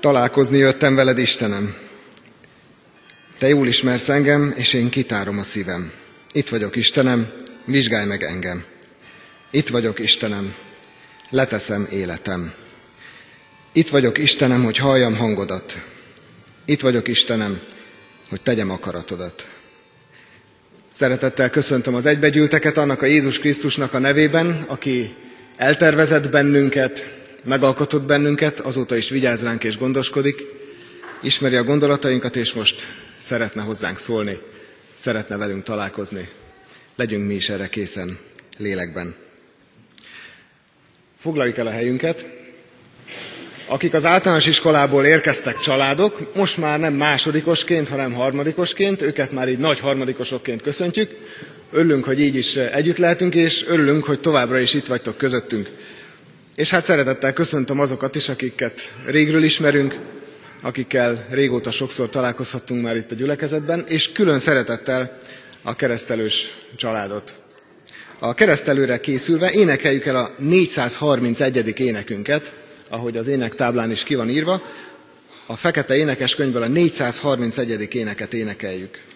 Találkozni jöttem veled, Istenem. Te jól ismersz engem, és én kitárom a szívem. Itt vagyok, Istenem, vizsgálj meg engem. Itt vagyok, Istenem, leteszem életem. Itt vagyok, Istenem, hogy halljam hangodat. Itt vagyok, Istenem, hogy tegyem akaratodat. Szeretettel köszöntöm az egybegyűlteket annak a Jézus Krisztusnak a nevében, aki eltervezett bennünket, megalkotott bennünket, azóta is vigyáz ránk és gondoskodik, ismeri a gondolatainkat, és most szeretne hozzánk szólni, szeretne velünk találkozni. Legyünk mi is erre készen, lélekben. Foglaljuk el a helyünket. Akik az általános iskolából érkeztek családok, most már nem másodikosként, hanem harmadikosként, őket már így nagy harmadikosokként köszöntjük. Örülünk, hogy így is együtt lehetünk, és örülünk, hogy továbbra is itt vagytok közöttünk. És hát szeretettel köszöntöm azokat is, akiket régről ismerünk, akikkel régóta sokszor találkozhattunk már itt a gyülekezetben, és külön szeretettel a keresztelős családot. A keresztelőre készülve énekeljük el a 431. énekünket, ahogy az énektáblán is ki van írva. A fekete énekeskönyvből a 431. éneket énekeljük.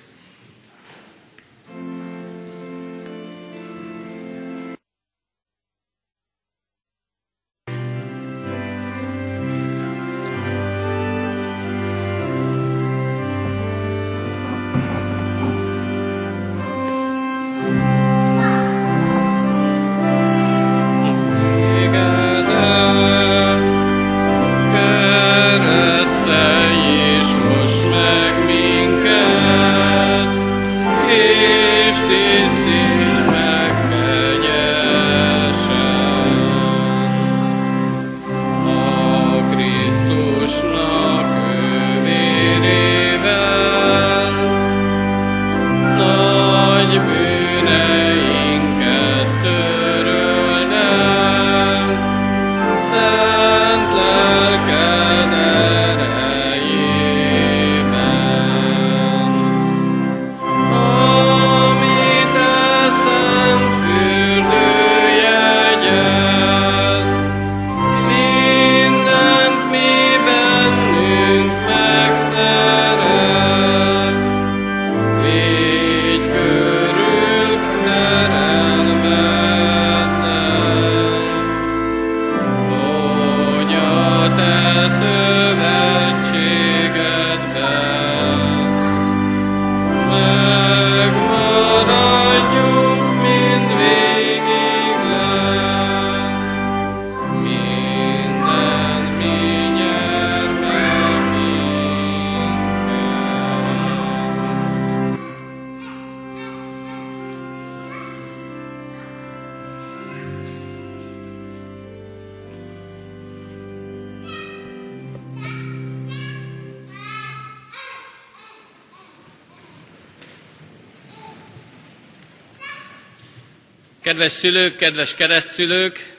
Kedves szülők, kedves keresztszülők,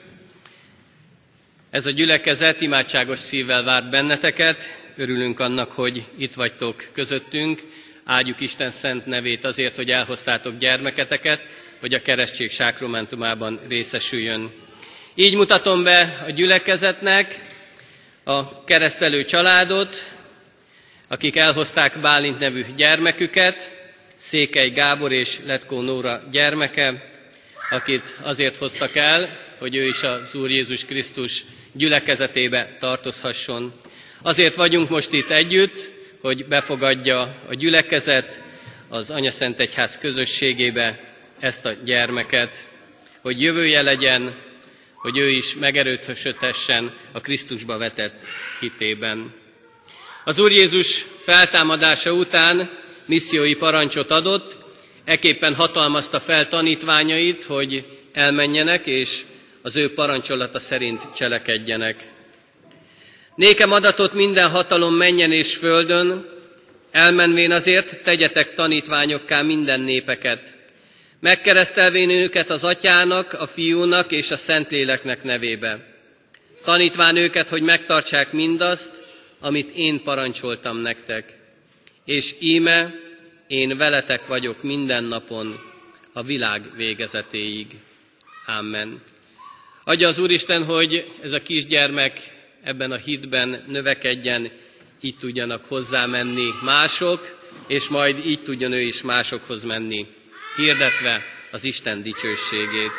ez a gyülekezet imádságos szívvel várt benneteket. Örülünk annak, hogy itt vagytok közöttünk. Áldjuk Isten szent nevét azért, hogy elhoztátok gyermeketeket, hogy a keresztség sákromentumában részesüljön. Így mutatom be a gyülekezetnek a keresztelő családot, akik elhozták Bálint nevű gyermeküket, Székely Gábor és Letkó Nóra gyermeke, akit azért hoztak el, hogy ő is az Úr Jézus Krisztus gyülekezetébe tartozhasson. Azért vagyunk most itt együtt, hogy befogadja a gyülekezet az Szent Egyház közösségébe ezt a gyermeket, hogy jövője legyen, hogy ő is megerősödhessen a Krisztusba vetett hitében. Az Úr Jézus feltámadása után missziói parancsot adott, Eképpen hatalmazta fel tanítványait, hogy elmenjenek, és az ő parancsolata szerint cselekedjenek. Nékem adatot minden hatalom menjen és földön, elmenvén azért tegyetek tanítványokká minden népeket, megkeresztelvén őket az atyának, a fiúnak és a szentléleknek nevébe. Tanítván őket, hogy megtartsák mindazt, amit én parancsoltam nektek. És íme, én veletek vagyok minden napon a világ végezetéig. Amen. Adja az Úristen, hogy ez a kisgyermek ebben a hitben növekedjen, így tudjanak hozzá menni mások, és majd így tudjon ő is másokhoz menni, hirdetve az Isten dicsőségét.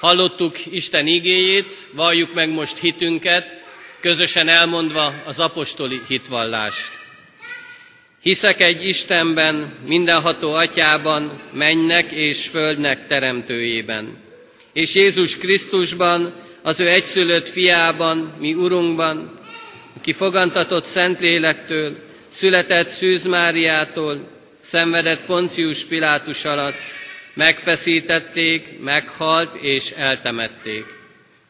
Hallottuk Isten igéjét, valljuk meg most hitünket, közösen elmondva az apostoli hitvallást. Hiszek egy Istenben, mindenható atyában, mennek és földnek teremtőjében, és Jézus Krisztusban, az ő egyszülött fiában, mi Urunkban, aki fogantatott Szentlélektől, született Szűz Máriától, szenvedett Poncius Pilátus alatt, megfeszítették, meghalt és eltemették.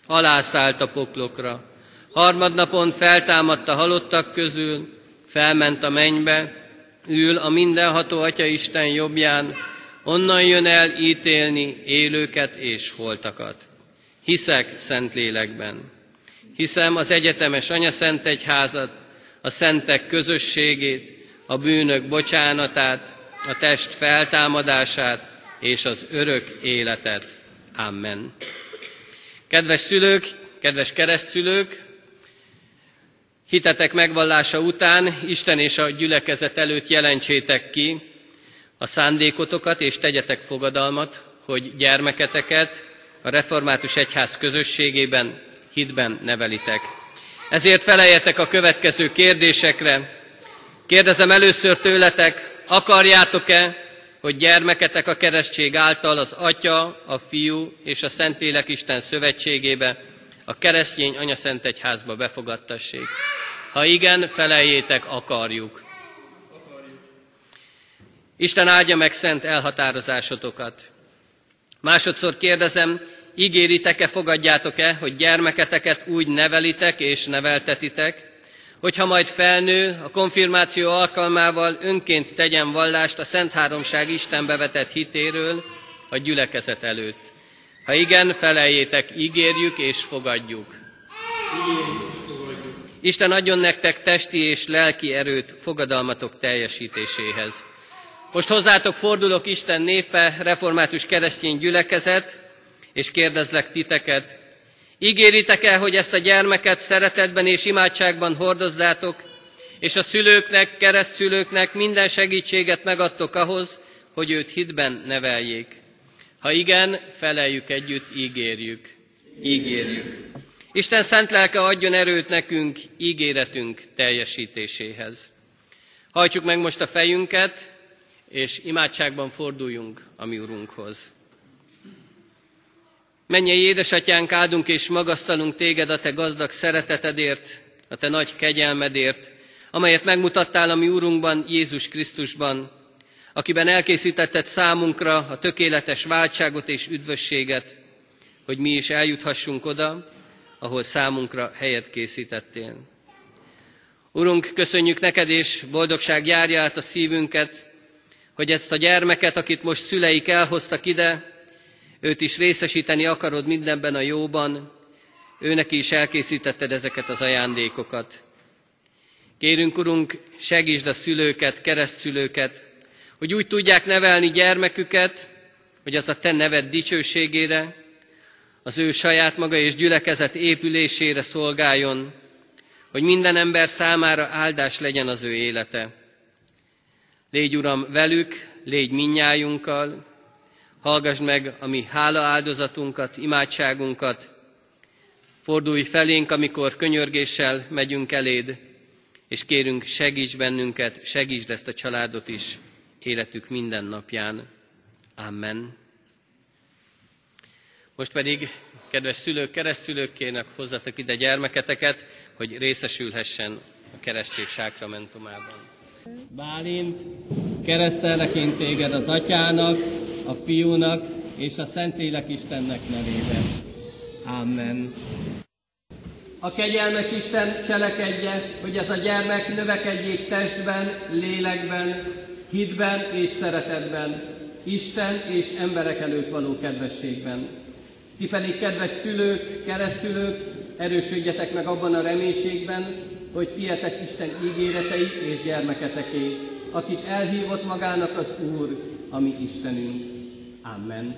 Alászállt a poklokra. Harmadnapon feltámadt a halottak közül, felment a mennybe, ül a mindenható Atya Isten jobbján, onnan jön el ítélni élőket és holtakat. Hiszek Szentlélekben. Hiszem az egyetemes Anya Szent Egyházat, a szentek közösségét, a bűnök bocsánatát, a test feltámadását és az örök életet. Amen. Kedves szülők, kedves keresztszülők, hitetek megvallása után Isten és a gyülekezet előtt jelentsétek ki a szándékotokat, és tegyetek fogadalmat, hogy gyermeketeket a református egyház közösségében hitben nevelitek. Ezért feleljetek a következő kérdésekre. Kérdezem először tőletek, akarjátok-e, hogy gyermeketek a keresztség által az Atya, a Fiú és a Szentlélek Isten szövetségébe, a keresztény Anya Szent Egyházba befogadtassék? Ha igen, feleljétek, akarjuk. Isten áldja meg szent elhatározásotokat. Másodszor kérdezem, ígéritek-e, fogadjátok-e, hogy gyermeketeket úgy nevelitek és neveltetitek, hogyha majd felnő, a konfirmáció alkalmával önként tegyen vallást a Szent Háromság Istenbe vetett hitéről a gyülekezet előtt. Ha igen, feleljétek, ígérjük és fogadjuk. Ígérjük. Isten adjon nektek testi és lelki erőt fogadalmatok teljesítéséhez. Most hozzátok fordulok Isten névbe, református keresztény gyülekezet, és kérdezlek titeket, ígéritek-e, hogy ezt a gyermeket szeretetben és imádságban hordozzátok, és a szülőknek, keresztszülőknek minden segítséget megadtok ahhoz, hogy őt hitben neveljék. Ha igen, feleljük együtt, ígérjük. Ígérjük. Isten szent lelke adjon erőt nekünk ígéretünk teljesítéséhez. Hajtsuk meg most a fejünket, és imádságban forduljunk a mi Urunkhoz. Menjél, édesatyánk, áldunk és magasztalunk téged a te gazdag szeretetedért, a te nagy kegyelmedért, amelyet megmutattál a mi Úrunkban, Jézus Krisztusban, akiben elkészítetted számunkra a tökéletes váltságot és üdvösséget, hogy mi is eljuthassunk oda, ahol számunkra helyet készítettél. Urunk, köszönjük neked, és boldogság járja át a szívünket, hogy ezt a gyermeket, akit most szüleik elhoztak ide, őt is részesíteni akarod mindenben a jóban, őnek is elkészítetted ezeket az ajándékokat. Kérünk, Urunk, segítsd a szülőket, keresztszülőket, hogy úgy tudják nevelni gyermeküket, hogy az a Te neved dicsőségére, az ő saját maga és gyülekezet épülésére szolgáljon, hogy minden ember számára áldás legyen az ő élete. Légy, Uram, velük, légy minnyájunkkal, Hallgass meg a mi hála áldozatunkat, imádságunkat, fordulj felénk, amikor könyörgéssel megyünk eléd, és kérünk, segíts bennünket, segítsd ezt a családot is életük minden napján. Amen. Most pedig, kedves szülők, keresztülők, kérnek hozzatok ide gyermeketeket, hogy részesülhessen a keresztség sákramentumában. Bálint, keresztelnek én téged az atyának, a fiúnak és a Szentlélek Istennek nevében. Amen. A kegyelmes Isten cselekedje, hogy ez a gyermek növekedjék testben, lélekben, hitben és szeretetben, Isten és emberek előtt való kedvességben. Ti pedig, kedves szülők, keresztülők, erősödjetek meg abban a reménységben, hogy tietek Isten ígéretei és gyermeketeké, akit elhívott magának az Úr, ami Istenünk. Amen.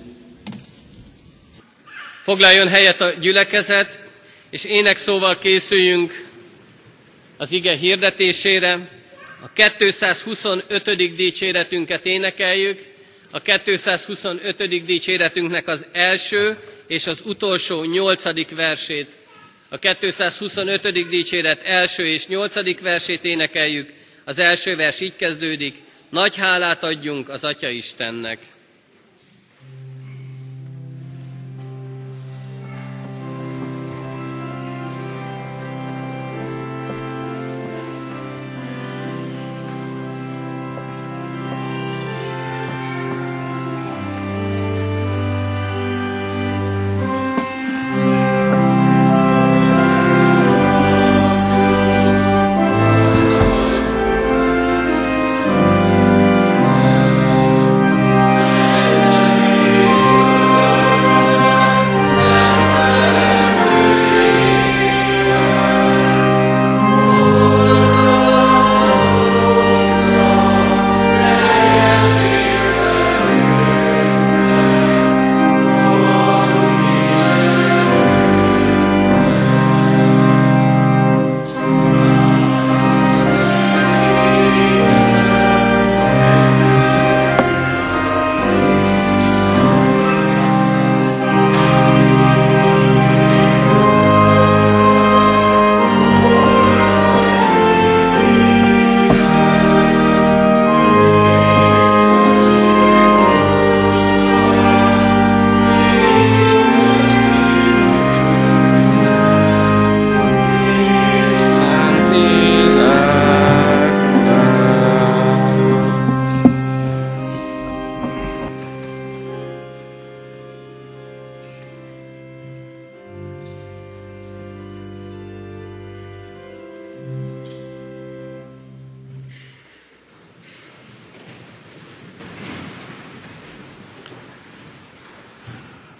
Foglaljon helyet a gyülekezet, és ének szóval készüljünk az ige hirdetésére. A 225. dicséretünket énekeljük. A 225. dicséretünknek az első és az utolsó nyolcadik versét. A 225. dicséret első és nyolcadik versét énekeljük. Az első vers így kezdődik. Nagy hálát adjunk az Atya Istennek.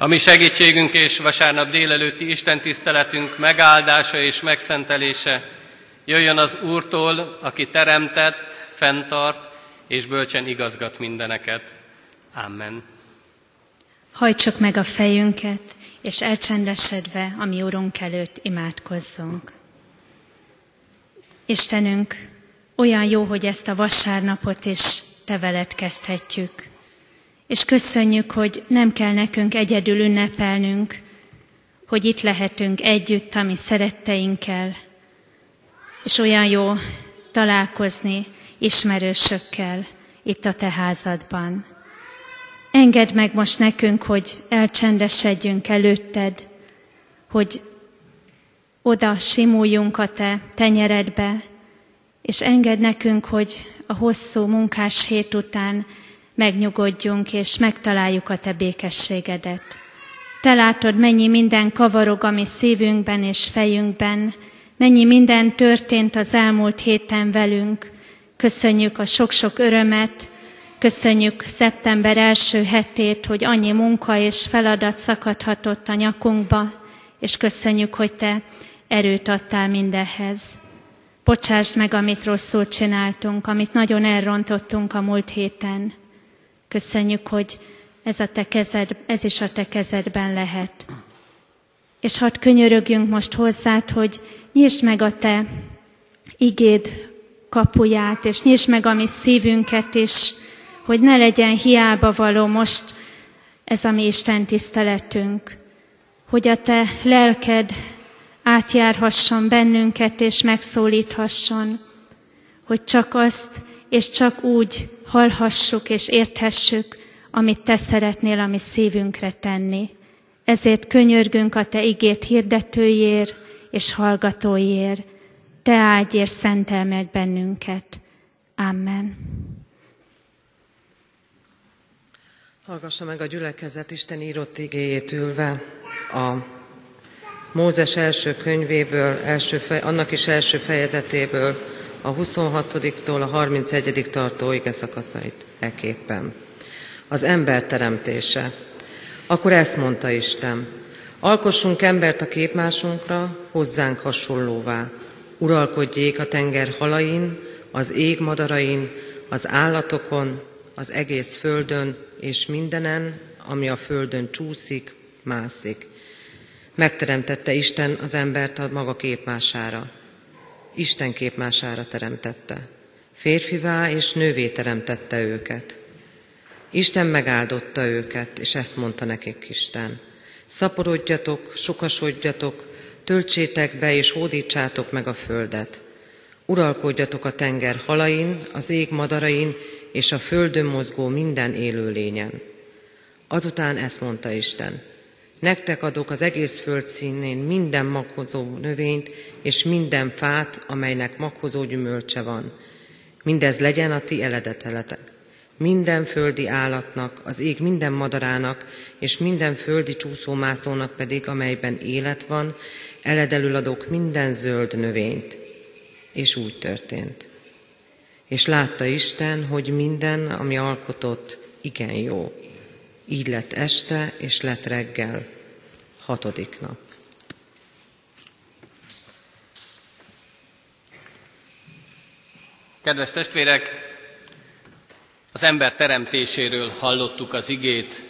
A mi segítségünk és vasárnap délelőtti Isten tiszteletünk megáldása és megszentelése jöjjön az Úrtól, aki teremtett, fenntart és bölcsen igazgat mindeneket. Amen. Hajtsuk meg a fejünket, és elcsendesedve a mi Urunk előtt imádkozzunk. Istenünk, olyan jó, hogy ezt a vasárnapot is Te veled kezdhetjük és köszönjük, hogy nem kell nekünk egyedül ünnepelnünk, hogy itt lehetünk együtt a mi szeretteinkkel, és olyan jó találkozni ismerősökkel itt a te házadban. Engedd meg most nekünk, hogy elcsendesedjünk előtted, hogy oda simuljunk a te tenyeredbe, és engedd nekünk, hogy a hosszú munkás hét után megnyugodjunk és megtaláljuk a Te békességedet. Te látod, mennyi minden kavarog a mi szívünkben és fejünkben, mennyi minden történt az elmúlt héten velünk. Köszönjük a sok-sok örömet, köszönjük szeptember első hetét, hogy annyi munka és feladat szakadhatott a nyakunkba, és köszönjük, hogy Te erőt adtál mindehhez. Bocsásd meg, amit rosszul csináltunk, amit nagyon elrontottunk a múlt héten. Köszönjük, hogy ez, a te kezed, ez is a te kezedben lehet. És hadd könyörögjünk most hozzád, hogy nyisd meg a te igéd kapuját, és nyisd meg a mi szívünket is, hogy ne legyen hiába való most ez a mi Isten tiszteletünk, hogy a te lelked átjárhasson bennünket és megszólíthasson, hogy csak azt és csak úgy hallhassuk és érthessük, amit Te szeretnél a mi szívünkre tenni. Ezért könyörgünk a Te igét hirdetőjér és hallgatóiért. Te és szentel meg bennünket. Amen. Hallgassa meg a gyülekezet Isten írott igéjét ülve a Mózes első könyvéből, első fej, annak is első fejezetéből, a 26-tól a 31. tartó ige szakaszait eképpen. Az ember teremtése. Akkor ezt mondta Isten, alkossunk embert a képmásunkra, hozzánk hasonlóvá. Uralkodjék a tenger halain, az ég madarain, az állatokon, az egész földön, és mindenen, ami a földön csúszik, mászik. Megteremtette Isten az embert a maga képmására. Isten képmására teremtette. Férfivá és nővé teremtette őket. Isten megáldotta őket, és ezt mondta nekik Isten. Szaporodjatok, sokasodjatok, töltsétek be és hódítsátok meg a földet. Uralkodjatok a tenger halain, az ég madarain és a földön mozgó minden élőlényen. Azután ezt mondta Isten. Nektek adok az egész föld színén minden maghozó növényt és minden fát, amelynek maghozó gyümölcse van. Mindez legyen a ti eledeteletek. Minden földi állatnak, az ég minden madarának, és minden földi csúszómászónak pedig, amelyben élet van, eledelül adok minden zöld növényt. És úgy történt. És látta Isten, hogy minden, ami alkotott, igen jó. Így lett este, és lett reggel, hatodik nap. Kedves testvérek, az ember teremtéséről hallottuk az igét.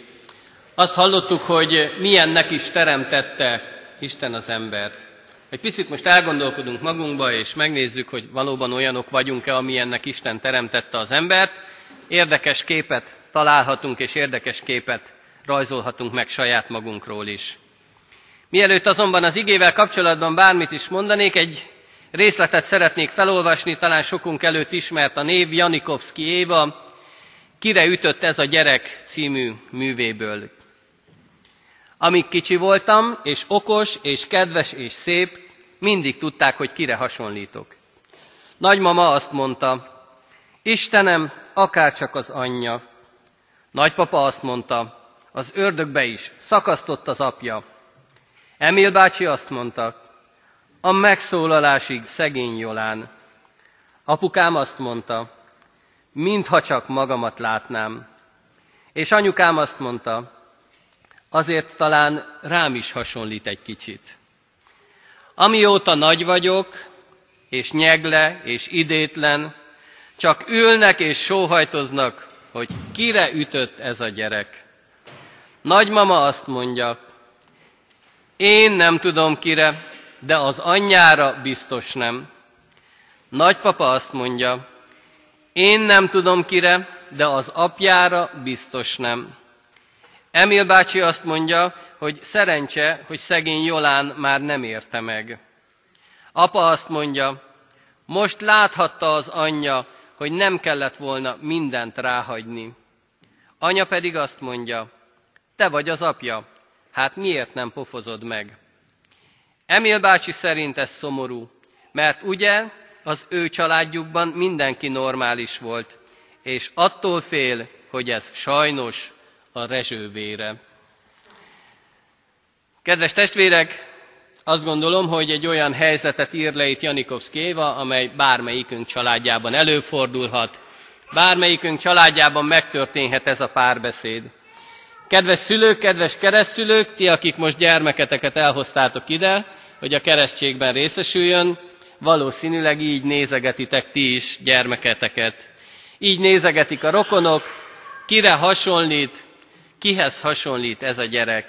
Azt hallottuk, hogy milyennek is teremtette Isten az embert. Egy picit most elgondolkodunk magunkba, és megnézzük, hogy valóban olyanok vagyunk-e, amilyennek Isten teremtette az embert. Érdekes képet találhatunk, és érdekes képet rajzolhatunk meg saját magunkról is. Mielőtt azonban az igével kapcsolatban bármit is mondanék, egy részletet szeretnék felolvasni, talán sokunk előtt ismert a név Janikovszki Éva, Kire ütött ez a gyerek című művéből. Amíg kicsi voltam, és okos, és kedves, és szép, mindig tudták, hogy kire hasonlítok. Nagymama azt mondta, Istenem, akárcsak az anyja. Nagypapa azt mondta, az ördögbe is, szakasztott az apja. Emil bácsi azt mondta, a megszólalásig szegény Jolán. Apukám azt mondta, mintha csak magamat látnám. És anyukám azt mondta, azért talán rám is hasonlít egy kicsit. Amióta nagy vagyok, és nyegle, és idétlen, csak ülnek és sóhajtoznak, hogy kire ütött ez a gyerek. Nagymama azt mondja, én nem tudom kire, de az anyjára biztos nem. Nagypapa azt mondja, én nem tudom kire, de az apjára biztos nem. Emil bácsi azt mondja, hogy szerencse, hogy szegény Jolán már nem érte meg. Apa azt mondja, most láthatta az anyja, hogy nem kellett volna mindent ráhagyni. Anya pedig azt mondja, te vagy az apja, hát miért nem pofozod meg? Emil bácsi szerint ez szomorú, mert ugye az ő családjukban mindenki normális volt, és attól fél, hogy ez sajnos a rezsővére. Kedves testvérek, azt gondolom, hogy egy olyan helyzetet ír le itt Janikovszki Éva, amely bármelyikünk családjában előfordulhat, bármelyikünk családjában megtörténhet ez a párbeszéd. Kedves szülők, kedves keresztszülők, ti, akik most gyermeketeket elhoztátok ide, hogy a keresztségben részesüljön, valószínűleg így nézegetitek ti is gyermeketeket. Így nézegetik a rokonok, kire hasonlít, kihez hasonlít ez a gyerek.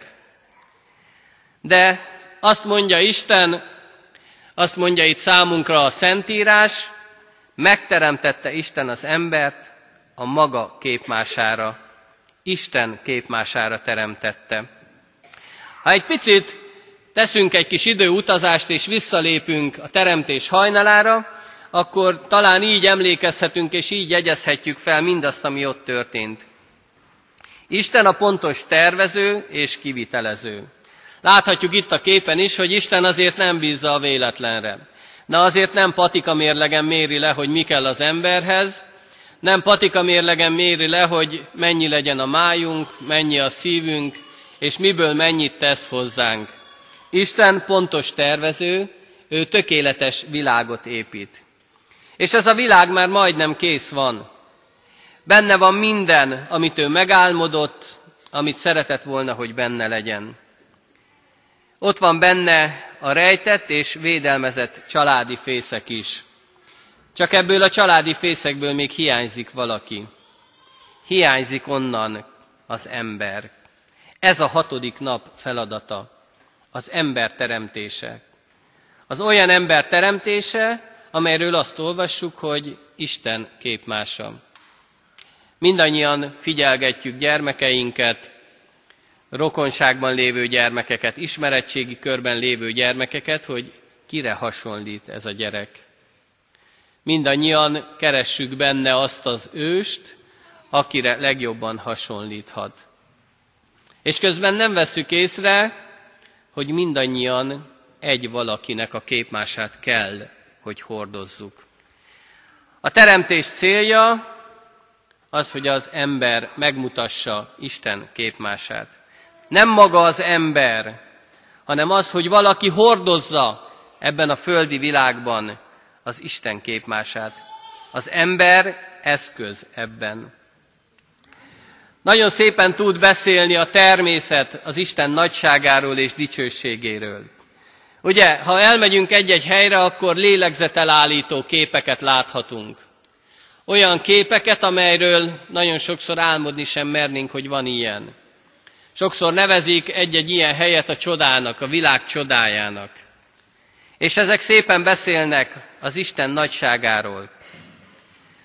De azt mondja Isten, azt mondja itt számunkra a Szentírás, megteremtette Isten az embert a maga képmására. Isten képmására teremtette. Ha egy picit teszünk egy kis időutazást és visszalépünk a teremtés hajnalára, akkor talán így emlékezhetünk és így jegyezhetjük fel mindazt, ami ott történt. Isten a pontos tervező és kivitelező. Láthatjuk itt a képen is, hogy Isten azért nem bízza a véletlenre. De azért nem patika mérlegen méri le, hogy mi kell az emberhez, nem patika mérlegen méri le, hogy mennyi legyen a májunk, mennyi a szívünk, és miből mennyit tesz hozzánk. Isten pontos tervező, ő tökéletes világot épít. És ez a világ már majdnem kész van. Benne van minden, amit ő megálmodott, amit szeretett volna, hogy benne legyen. Ott van benne a rejtett és védelmezett családi fészek is. Csak ebből a családi fészekből még hiányzik valaki. Hiányzik onnan az ember. Ez a hatodik nap feladata az ember teremtése. Az olyan ember teremtése, amelyről azt olvassuk, hogy Isten képmása. Mindannyian figyelgetjük gyermekeinket, rokonságban lévő gyermekeket, ismeretségi körben lévő gyermekeket, hogy kire hasonlít ez a gyerek. Mindannyian keressük benne azt az őst, akire legjobban hasonlíthat. És közben nem vesszük észre, hogy mindannyian egy valakinek a képmását kell, hogy hordozzuk. A teremtés célja az, hogy az ember megmutassa Isten képmását. Nem maga az ember, hanem az, hogy valaki hordozza ebben a földi világban az Isten képmását. Az ember eszköz ebben. Nagyon szépen tud beszélni a természet az Isten nagyságáról és dicsőségéről. Ugye, ha elmegyünk egy-egy helyre, akkor lélegzetelállító képeket láthatunk. Olyan képeket, amelyről nagyon sokszor álmodni sem mernénk, hogy van ilyen. Sokszor nevezik egy-egy ilyen helyet a csodának, a világ csodájának. És ezek szépen beszélnek az Isten nagyságáról.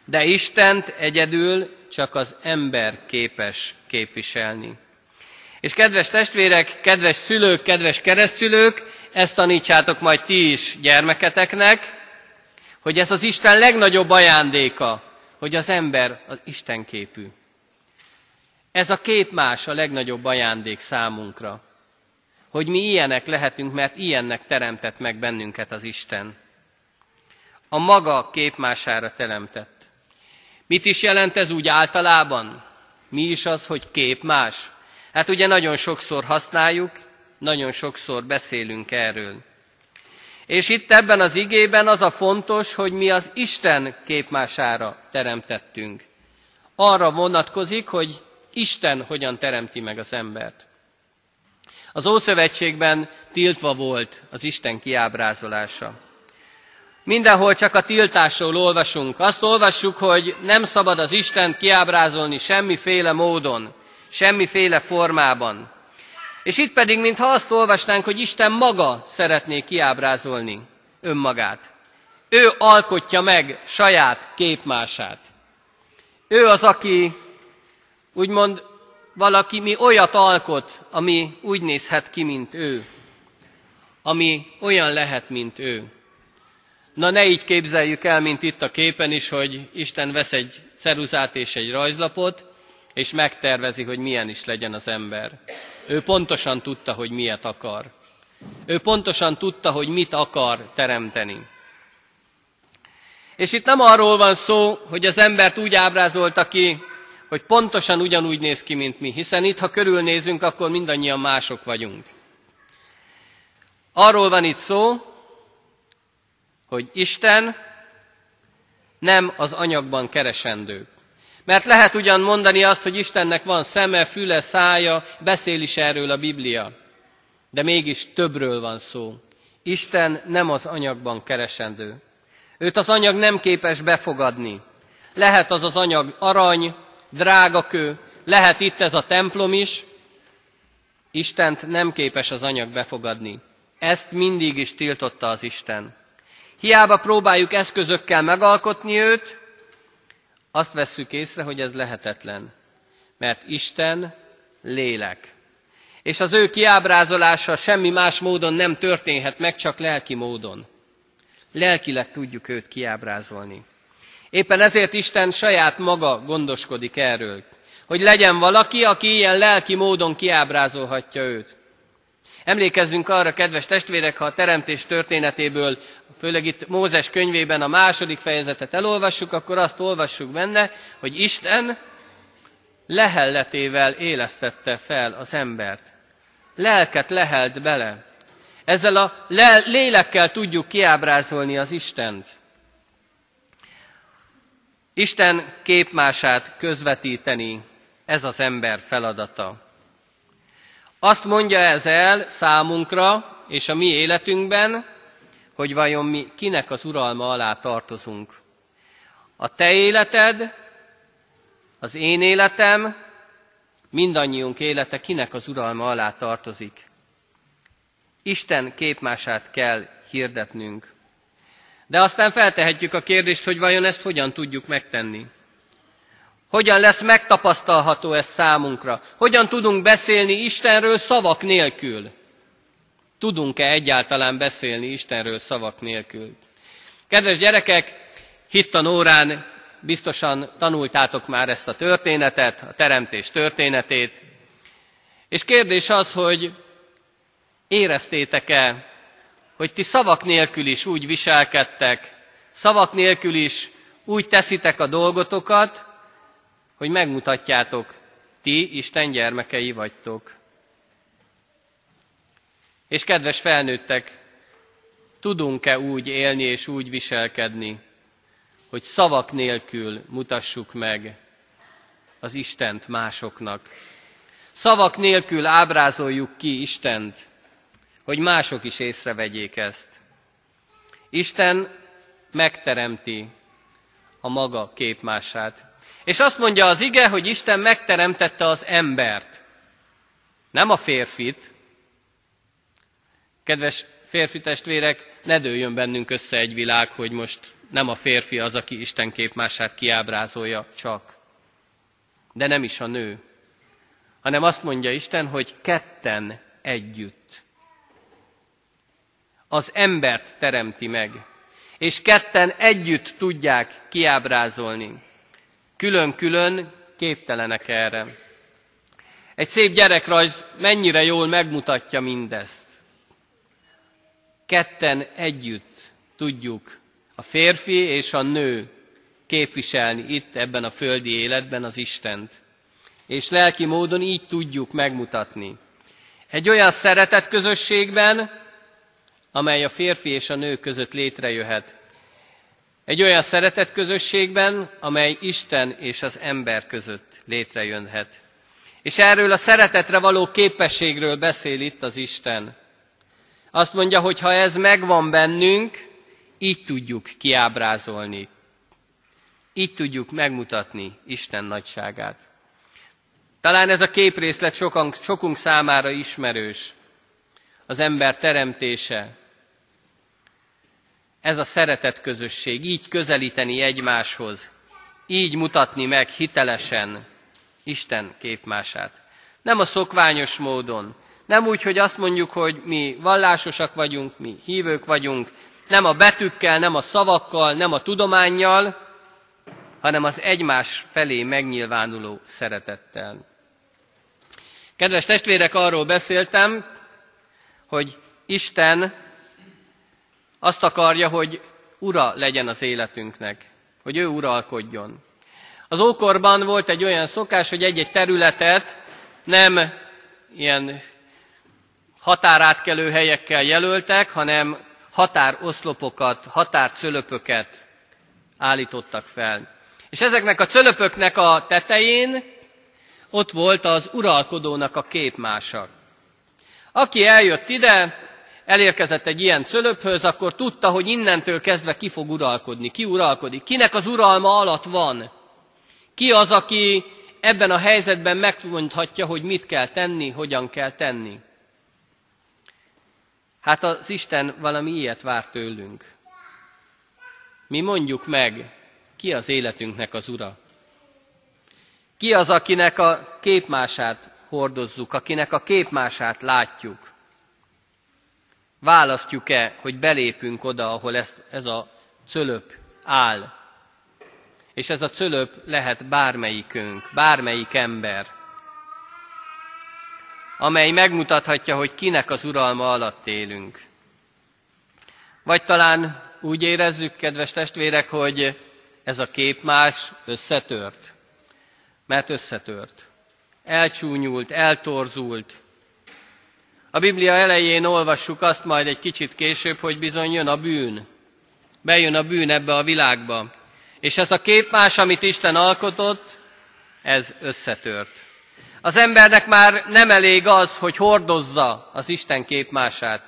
De Istent egyedül csak az ember képes képviselni. És kedves testvérek, kedves szülők, kedves keresztülők, ezt tanítsátok majd ti is gyermeketeknek, hogy ez az Isten legnagyobb ajándéka, hogy az ember az Isten képű. Ez a képmás a legnagyobb ajándék számunkra, hogy mi ilyenek lehetünk, mert ilyennek teremtett meg bennünket az Isten. A maga képmására teremtett. Mit is jelent ez úgy általában? Mi is az, hogy képmás? Hát ugye nagyon sokszor használjuk, nagyon sokszor beszélünk erről. És itt ebben az igében az a fontos, hogy mi az Isten képmására teremtettünk. Arra vonatkozik, hogy Isten hogyan teremti meg az embert. Az Ószövetségben tiltva volt az Isten kiábrázolása. Mindenhol csak a tiltásról olvasunk. Azt olvassuk, hogy nem szabad az Isten kiábrázolni semmiféle módon, semmiféle formában. És itt pedig, mintha azt olvasnánk, hogy Isten maga szeretné kiábrázolni önmagát. Ő alkotja meg saját képmását. Ő az, aki úgymond valaki mi olyat alkot, ami úgy nézhet ki, mint ő. Ami olyan lehet, mint ő. Na ne így képzeljük el, mint itt a képen is, hogy Isten vesz egy ceruzát és egy rajzlapot, és megtervezi, hogy milyen is legyen az ember. Ő pontosan tudta, hogy miért akar. Ő pontosan tudta, hogy mit akar teremteni. És itt nem arról van szó, hogy az embert úgy ábrázolta ki, hogy pontosan ugyanúgy néz ki, mint mi, hiszen itt, ha körülnézünk, akkor mindannyian mások vagyunk. Arról van itt szó, hogy Isten nem az anyagban keresendő. Mert lehet ugyan mondani azt, hogy Istennek van szeme, füle, szája, beszél is erről a Biblia. De mégis többről van szó. Isten nem az anyagban keresendő. Őt az anyag nem képes befogadni. Lehet az az anyag arany, drágakő, lehet itt ez a templom is. Istent nem képes az anyag befogadni. Ezt mindig is tiltotta az Isten. Hiába próbáljuk eszközökkel megalkotni őt, azt vesszük észre, hogy ez lehetetlen. Mert Isten lélek. És az ő kiábrázolása semmi más módon nem történhet meg, csak lelki módon. Lelkileg tudjuk őt kiábrázolni. Éppen ezért Isten saját maga gondoskodik erről, hogy legyen valaki, aki ilyen lelki módon kiábrázolhatja őt. Emlékezzünk arra, kedves testvérek, ha a teremtés történetéből, főleg itt Mózes könyvében a második fejezetet elolvassuk, akkor azt olvassuk benne, hogy Isten lehelletével élesztette fel az embert. Lelket lehelt bele. Ezzel a lélekkel tudjuk kiábrázolni az Istent. Isten képmását közvetíteni, ez az ember feladata. Azt mondja ez el számunkra és a mi életünkben, hogy vajon mi kinek az uralma alá tartozunk. A te életed, az én életem, mindannyiunk élete kinek az uralma alá tartozik. Isten képmását kell hirdetnünk. De aztán feltehetjük a kérdést, hogy vajon ezt hogyan tudjuk megtenni. Hogyan lesz megtapasztalható ez számunkra? Hogyan tudunk beszélni Istenről szavak nélkül? Tudunk-e egyáltalán beszélni Istenről szavak nélkül? Kedves gyerekek, hittan órán biztosan tanultátok már ezt a történetet, a teremtés történetét, és kérdés az, hogy éreztétek-e, hogy ti szavak nélkül is úgy viselkedtek, szavak nélkül is úgy teszitek a dolgotokat, hogy megmutatjátok, ti Isten gyermekei vagytok. És kedves felnőttek, tudunk-e úgy élni és úgy viselkedni, hogy szavak nélkül mutassuk meg az Istent másoknak. Szavak nélkül ábrázoljuk ki Istent, hogy mások is észrevegyék ezt. Isten megteremti a maga képmását. És azt mondja az ige, hogy Isten megteremtette az embert, nem a férfit. Kedves férfi testvérek, ne dőljön bennünk össze egy világ, hogy most nem a férfi az, aki Isten képmását kiábrázolja csak, de nem is a nő, hanem azt mondja Isten, hogy ketten együtt. Az embert teremti meg, és ketten együtt tudják kiábrázolni. Külön-külön képtelenek erre. Egy szép gyerekrajz mennyire jól megmutatja mindezt. Ketten együtt tudjuk a férfi és a nő képviselni itt ebben a földi életben az Istent. És lelki módon így tudjuk megmutatni. Egy olyan szeretet közösségben, amely a férfi és a nő között létrejöhet. Egy olyan szeretet közösségben, amely Isten és az ember között létrejönhet. És erről a szeretetre való képességről beszél itt az Isten. Azt mondja, hogy ha ez megvan bennünk, így tudjuk kiábrázolni. Így tudjuk megmutatni Isten nagyságát. Talán ez a képrészlet sokan, sokunk számára ismerős. Az ember teremtése. Ez a szeretet közösség, így közelíteni egymáshoz, így mutatni meg hitelesen Isten képmását. Nem a szokványos módon, nem úgy, hogy azt mondjuk, hogy mi vallásosak vagyunk, mi hívők vagyunk, nem a betűkkel, nem a szavakkal, nem a tudományjal, hanem az egymás felé megnyilvánuló szeretettel. Kedves testvérek, arról beszéltem, hogy Isten azt akarja, hogy ura legyen az életünknek, hogy ő uralkodjon. Az ókorban volt egy olyan szokás, hogy egy-egy területet nem ilyen határátkelő helyekkel jelöltek, hanem határoszlopokat, határcölöpöket állítottak fel. És ezeknek a cölöpöknek a tetején ott volt az uralkodónak a képmása. Aki eljött ide, elérkezett egy ilyen cölöphöz, akkor tudta, hogy innentől kezdve ki fog uralkodni, ki uralkodik, kinek az uralma alatt van. Ki az, aki ebben a helyzetben megmondhatja, hogy mit kell tenni, hogyan kell tenni. Hát az Isten valami ilyet vár tőlünk. Mi mondjuk meg, ki az életünknek az ura. Ki az, akinek a képmását hordozzuk, akinek a képmását látjuk. Választjuk-e, hogy belépünk oda, ahol ez, ez a cölöp áll. És ez a cölöp lehet bármelyikünk, bármelyik ember amely megmutathatja, hogy kinek az uralma alatt élünk. Vagy talán úgy érezzük, kedves testvérek, hogy ez a kép más összetört. Mert összetört. Elcsúnyult, eltorzult. A Biblia elején olvassuk azt majd egy kicsit később, hogy bizony jön a bűn. Bejön a bűn ebbe a világba. És ez a képmás, amit Isten alkotott, ez összetört. Az embernek már nem elég az, hogy hordozza az Isten képmását.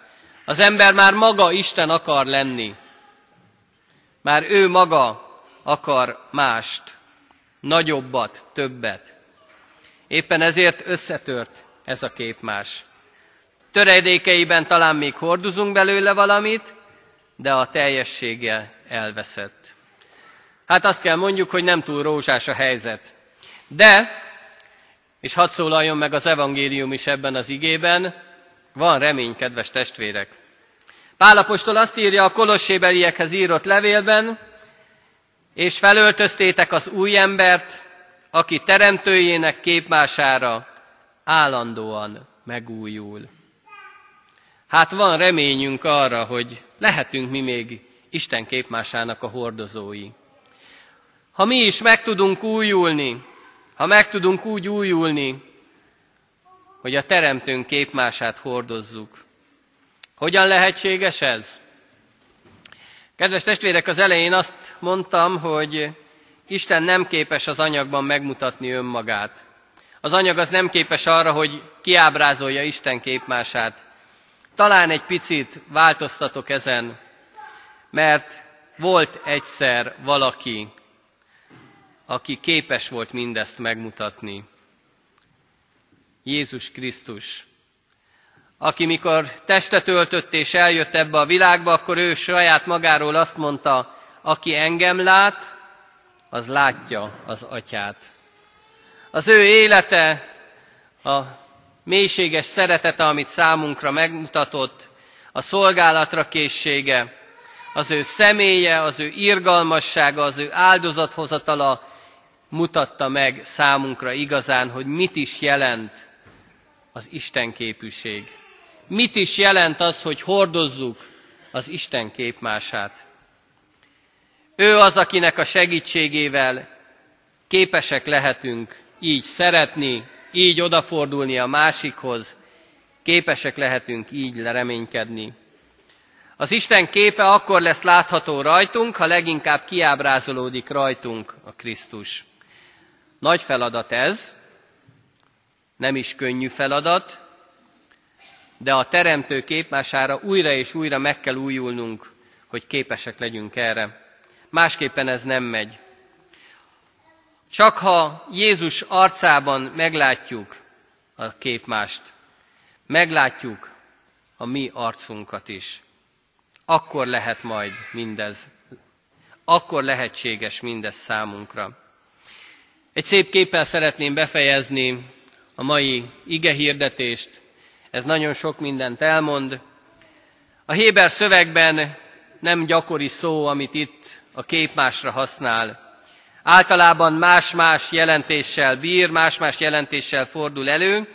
Az ember már maga Isten akar lenni. Már ő maga akar mást, nagyobbat, többet. Éppen ezért összetört ez a képmás. Töredékeiben talán még hordozunk belőle valamit, de a teljessége elveszett. Hát azt kell mondjuk, hogy nem túl rózsás a helyzet. De, és hadd szólaljon meg az evangélium is ebben az igében, van remény, kedves testvérek. Pálapostól azt írja a kolossébeliekhez írott levélben, és felöltöztétek az új embert, aki teremtőjének képmására állandóan megújul. Hát van reményünk arra, hogy lehetünk mi még Isten képmásának a hordozói. Ha mi is meg tudunk újulni, ha meg tudunk úgy újulni, hogy a Teremtőnk képmását hordozzuk. Hogyan lehetséges ez? Kedves testvérek, az elején azt mondtam, hogy Isten nem képes az anyagban megmutatni önmagát. Az anyag az nem képes arra, hogy kiábrázolja Isten képmását. Talán egy picit változtatok ezen, mert volt egyszer valaki, aki képes volt mindezt megmutatni. Jézus Krisztus, aki mikor testet öltött és eljött ebbe a világba, akkor ő saját magáról azt mondta, aki engem lát, az látja az atyát. Az ő élete, a mélységes szeretete, amit számunkra megmutatott, a szolgálatra készsége, az ő személye, az ő irgalmassága, az ő áldozathozatala mutatta meg számunkra igazán, hogy mit is jelent az Isten képűség. Mit is jelent az, hogy hordozzuk az Isten képmását. Ő az, akinek a segítségével képesek lehetünk így szeretni, így odafordulni a másikhoz, képesek lehetünk így lereménykedni. Az Isten képe akkor lesz látható rajtunk, ha leginkább kiábrázolódik rajtunk a Krisztus. Nagy feladat ez, nem is könnyű feladat, de a teremtő képmására újra és újra meg kell újulnunk, hogy képesek legyünk erre. Másképpen ez nem megy. Csak ha Jézus arcában meglátjuk a képmást, meglátjuk a mi arcunkat is, akkor lehet majd mindez, akkor lehetséges mindez számunkra. Egy szép képpel szeretném befejezni a mai ige hirdetést. Ez nagyon sok mindent elmond. A Héber szövegben nem gyakori szó, amit itt a képmásra használ. Általában más-más jelentéssel bír, más-más jelentéssel fordul elő,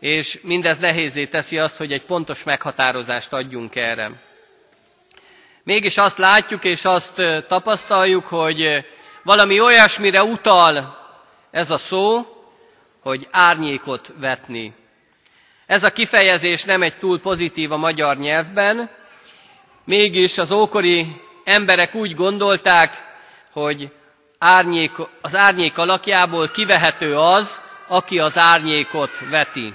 és mindez nehézé teszi azt, hogy egy pontos meghatározást adjunk erre. Mégis azt látjuk és azt tapasztaljuk, hogy valami olyasmire utal ez a szó, hogy árnyékot vetni. Ez a kifejezés nem egy túl pozitív a magyar nyelvben, mégis az ókori emberek úgy gondolták, hogy árnyék, az árnyék alakjából kivehető az, aki az árnyékot veti.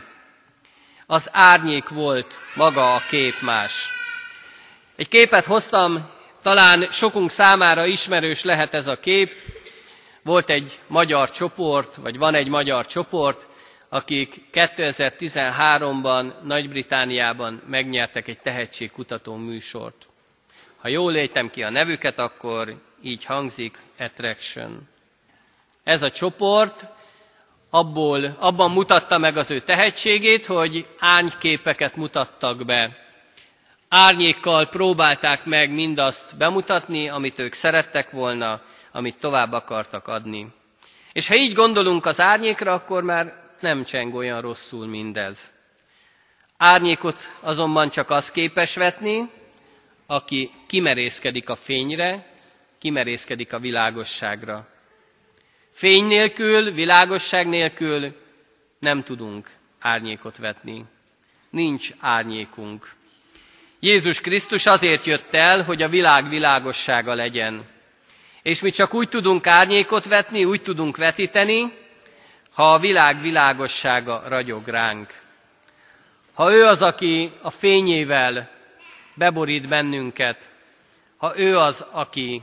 Az árnyék volt maga a képmás. Egy képet hoztam talán sokunk számára ismerős lehet ez a kép. Volt egy magyar csoport, vagy van egy magyar csoport, akik 2013-ban Nagy-Britániában megnyertek egy tehetségkutató műsort. Ha jól létem ki a nevüket, akkor így hangzik Attraction. Ez a csoport abból, abban mutatta meg az ő tehetségét, hogy ányképeket mutattak be Árnyékkal próbálták meg mindazt bemutatni, amit ők szerettek volna, amit tovább akartak adni. És ha így gondolunk az árnyékra, akkor már nem cseng olyan rosszul mindez. Árnyékot azonban csak az képes vetni, aki kimerészkedik a fényre, kimerészkedik a világosságra. Fény nélkül, világosság nélkül nem tudunk árnyékot vetni. Nincs árnyékunk. Jézus Krisztus azért jött el, hogy a világ világossága legyen. És mi csak úgy tudunk árnyékot vetni, úgy tudunk vetíteni, ha a világ világossága ragyog ránk. Ha ő az, aki a fényével beborít bennünket, ha ő az, aki,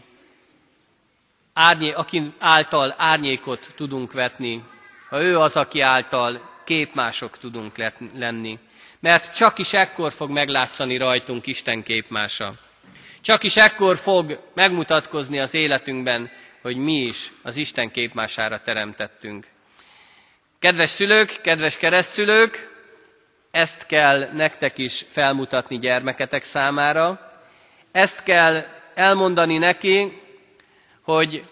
árnyé, aki által árnyékot tudunk vetni, ha ő az, aki által képmások tudunk lenni. Mert csak is ekkor fog meglátszani rajtunk Isten képmása. Csak is ekkor fog megmutatkozni az életünkben, hogy mi is az Isten képmására teremtettünk. Kedves szülők, kedves keresztszülők, ezt kell nektek is felmutatni gyermeketek számára, ezt kell elmondani neki, hogy